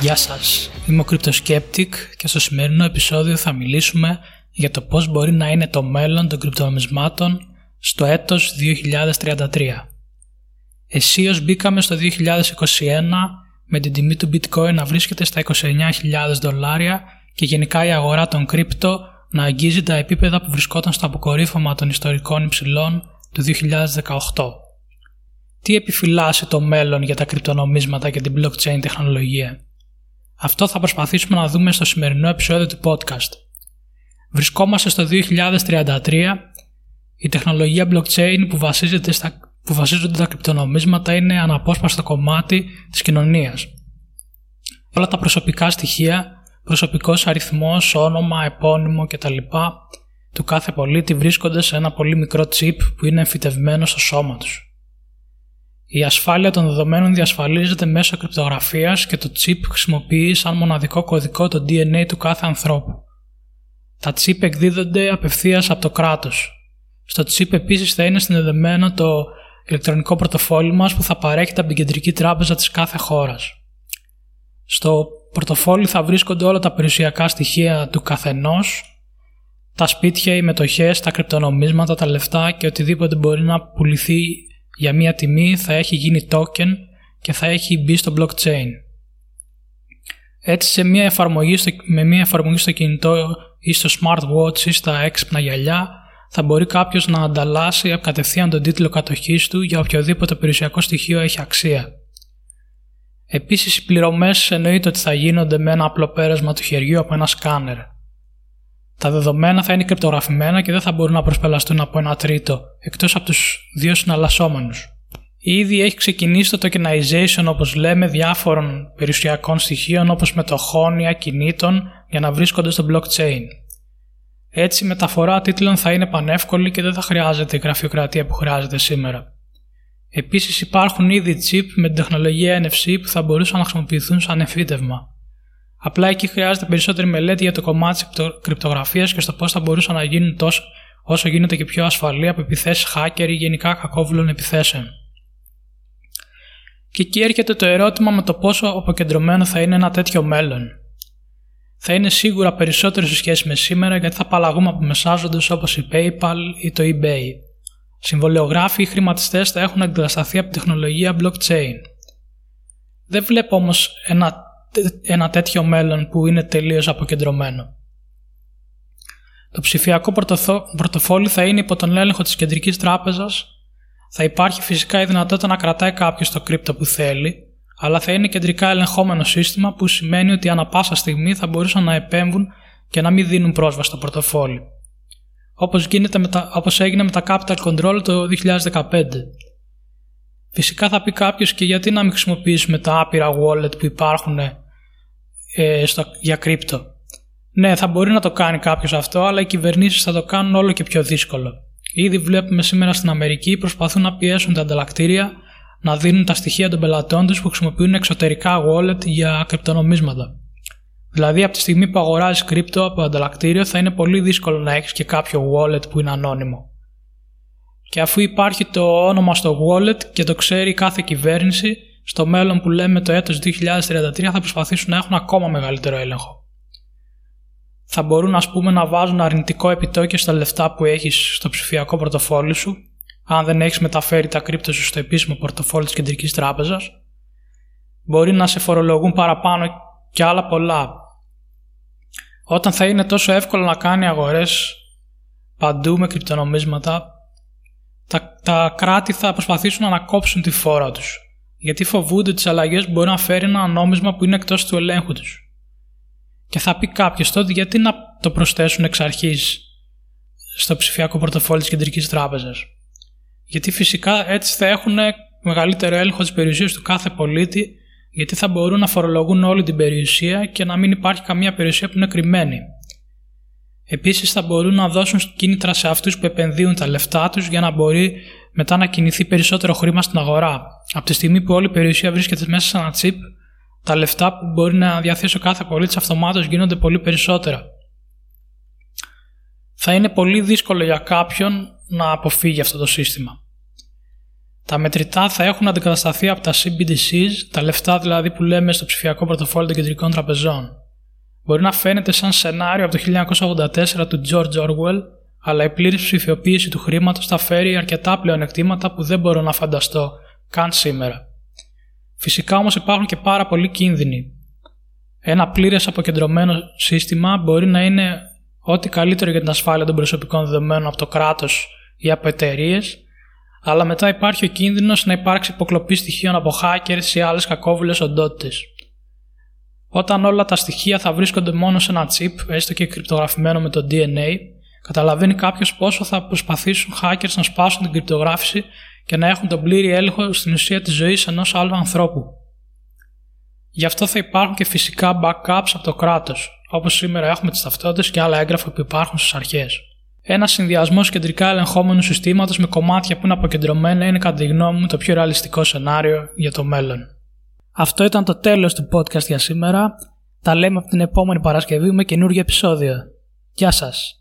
Γεια σας, είμαι ο Cryptoskeptic και στο σημερινό επεισόδιο θα μιλήσουμε για το πώς μπορεί να είναι το μέλλον των κρυπτονομισμάτων στο έτος 2033. Εσείως μπήκαμε στο 2021 με την τιμή του bitcoin να βρίσκεται στα 29.000 δολάρια και γενικά η αγορά των κρύπτο να αγγίζει τα επίπεδα που βρισκόταν στο αποκορύφωμα των ιστορικών υψηλών του 2018. Τι επιφυλάσσει το μέλλον για τα κρυπτονομίσματα και την blockchain τεχνολογία; Αυτό θα προσπαθήσουμε να δούμε στο σημερινό επεισόδιο του podcast. Βρισκόμαστε στο 2033. Η τεχνολογία blockchain που, βασίζεται στα, που βασίζονται τα κρυπτονομίσματα είναι αναπόσπαστο κομμάτι της κοινωνίας. Όλα τα προσωπικά στοιχεία, προσωπικός αριθμός, όνομα, επώνυμο κτλ. του κάθε πολίτη βρίσκονται σε ένα πολύ μικρό chip που είναι εμφυτευμένο στο σώμα τους. Η ασφάλεια των δεδομένων διασφαλίζεται μέσω κρυπτογραφίας και το chip χρησιμοποιεί σαν μοναδικό κωδικό το DNA του κάθε ανθρώπου. Τα chip εκδίδονται απευθείας από το κράτος. Στο chip επίσης θα είναι συνδεδεμένο το ηλεκτρονικό πορτοφόλι μας που θα παρέχεται από την κεντρική τράπεζα της κάθε χώρας. Στο πορτοφόλι θα βρίσκονται όλα τα περιουσιακά στοιχεία του καθενός, τα σπίτια, οι μετοχές, τα κρυπτονομίσματα, τα λεφτά και οτιδήποτε μπορεί να πουληθεί για μία τιμή θα έχει γίνει token και θα έχει μπει στο blockchain. Έτσι σε μια εφαρμογή στο, με μια εφαρμογή στο κινητό ή στο smartwatch ή στα έξυπνα γυαλιά θα μπορεί κάποιος να ανταλλάσσει κατευθείαν τον τίτλο κατοχής του για οποιοδήποτε περιουσιακό στοιχείο έχει αξία. Επίσης οι πληρωμές εννοείται ότι θα γίνονται με ένα απλό πέρασμα του χεριού από ένα σκάνερ. Τα δεδομένα θα είναι κρυπτογραφημένα και δεν θα μπορούν να προσπελαστούν από ένα τρίτο, εκτός από τους δύο συναλλασσόμενους. Ήδη έχει ξεκινήσει το tokenization όπως λέμε διάφορων περιουσιακών στοιχείων όπως μετοχών ή ακινήτων για να βρίσκονται στο blockchain. Έτσι η μεταφορά τίτλων θα είναι πανεύκολη και δεν θα χρειάζεται η γραφειοκρατία που χρειάζεται σήμερα. Επίσης υπάρχουν ήδη chip με την τεχνολογία NFC που θα μπορούσαν να χρησιμοποιηθούν σαν εφήτευμα. Απλά εκεί χρειάζεται περισσότερη μελέτη για το κομμάτι της κρυπτογραφίας και στο πώς θα μπορούσαν να γίνουν τόσο όσο γίνεται και πιο ασφαλή από επιθέσεις hacker ή γενικά κακόβουλων επιθέσεων. Και εκεί έρχεται το ερώτημα με το πόσο αποκεντρωμένο θα είναι ένα τέτοιο μέλλον. Θα είναι σίγουρα περισσότερο σε σχέση με σήμερα γιατί θα απαλλαγούμε από μεσάζοντες όπως η PayPal ή το eBay. Συμβολιογράφοι ή χρηματιστές θα έχουν εγκατασταθεί από τεχνολογία blockchain. Δεν βλέπω όμως ένα ένα τέτοιο μέλλον που είναι τελείως αποκεντρωμένο. Το ψηφιακό πορτοφόλι θα είναι υπό τον έλεγχο της κεντρικής τράπεζας, θα υπάρχει φυσικά η δυνατότητα να κρατάει κάποιος το κρύπτο που θέλει, αλλά θα είναι κεντρικά ελεγχόμενο σύστημα που σημαίνει ότι ανα πάσα στιγμή θα μπορούσαν να επέμβουν και να μην δίνουν πρόσβαση στο πορτοφόλι. Όπως, γίνεται με τα, όπως έγινε με τα Capital Control το 2015. Φυσικά θα πει κάποιος και γιατί να μην χρησιμοποιήσουμε τα άπειρα wallet που υπάρχουν ε, στο, για κρύπτο. Ναι, θα μπορεί να το κάνει κάποιος αυτό, αλλά οι κυβερνήσεις θα το κάνουν όλο και πιο δύσκολο. Ήδη βλέπουμε σήμερα στην Αμερική προσπαθούν να πιέσουν τα ανταλλακτήρια να δίνουν τα στοιχεία των πελατών τους που χρησιμοποιούν εξωτερικά wallet για κρυπτονομίσματα. Δηλαδή, από τη στιγμή που αγοράζεις κρύπτο από ανταλλακτήριο, θα είναι πολύ δύσκολο να έχεις και κάποιο wallet που είναι ανώνυμο. Και αφού υπάρχει το όνομα στο wallet και το ξέρει κάθε κυβέρνηση, στο μέλλον που λέμε το έτος 2033 θα προσπαθήσουν να έχουν ακόμα μεγαλύτερο έλεγχο. Θα μπορούν ας πούμε να βάζουν αρνητικό επιτόκιο στα λεφτά που έχεις στο ψηφιακό πορτοφόλι σου, αν δεν έχεις μεταφέρει τα κρύπτο σου στο επίσημο πορτοφόλι της κεντρικής τράπεζας. Μπορεί να σε φορολογούν παραπάνω και άλλα πολλά. Όταν θα είναι τόσο εύκολο να κάνει αγορές παντού με κρυπτονομίσματα, τα, τα κράτη θα προσπαθήσουν να ανακόψουν τη φόρα τους γιατί φοβούνται τις αλλαγές που μπορεί να φέρει ένα νόμισμα που είναι εκτός του ελέγχου τους. Και θα πει κάποιος τότε γιατί να το προσθέσουν εξ αρχής στο ψηφιακό πορτοφόλι της Κεντρικής Τράπεζας. Γιατί φυσικά έτσι θα έχουν μεγαλύτερο έλεγχο της περιουσίας του κάθε πολίτη, γιατί θα μπορούν να φορολογούν όλη την περιουσία και να μην υπάρχει καμία περιουσία που είναι κρυμμένη. Επίσης θα μπορούν να δώσουν κίνητρα σε αυτούς που επενδύουν τα λεφτά τους για να μπορεί μετά να κινηθεί περισσότερο χρήμα στην αγορά. Από τη στιγμή που όλη η περιουσία βρίσκεται μέσα σε ένα chip, τα λεφτά που μπορεί να διαθέσει ο κάθε πολίτης αυτομάτως γίνονται πολύ περισσότερα. Θα είναι πολύ δύσκολο για κάποιον να αποφύγει αυτό το σύστημα. Τα μετρητά θα έχουν αντικατασταθεί από τα CBDCs, τα λεφτά δηλαδή που λέμε στο ψηφιακό πρωτοφόλι των κεντρικών τραπεζών. Μπορεί να φαίνεται σαν σενάριο από το 1984 του George Orwell, αλλά η πλήρης ψηφιοποίηση του χρήματος θα φέρει αρκετά πλεονεκτήματα που δεν μπορώ να φανταστώ καν σήμερα. Φυσικά όμως υπάρχουν και πάρα πολλοί κίνδυνοι. Ένα πλήρες αποκεντρωμένο σύστημα μπορεί να είναι ό,τι καλύτερο για την ασφάλεια των προσωπικών δεδομένων από το κράτος ή από εταιρείες, αλλά μετά υπάρχει ο κίνδυνος να υπάρξει υποκλοπή στοιχείων από hackers ή άλλες κακόβουλες οντότητες. Όταν όλα τα στοιχεία θα βρίσκονται μόνο σε ένα chip, έστω και κρυπτογραφημένο με το DNA, καταλαβαίνει κάποιος πόσο θα προσπαθήσουν hackers να σπάσουν την κρυπτογράφηση και να έχουν τον πλήρη έλεγχο στην ουσία της ζωής ενός άλλου ανθρώπου. Γι' αυτό θα υπάρχουν και φυσικά backups από το κράτος, όπως σήμερα έχουμε τις ταυτότητες και άλλα έγγραφα που υπάρχουν στις αρχές. Ένα συνδυασμός κεντρικά ελεγχόμενου συστήματος με κομμάτια που είναι αποκεντρωμένα είναι κατά τη γνώμη μου το πιο ρεαλιστικό σενάριο για το μέλλον. Αυτό ήταν το τέλος του podcast για σήμερα. Τα λέμε από την επόμενη Παρασκευή με καινούργιο επεισόδιο. Γεια σας!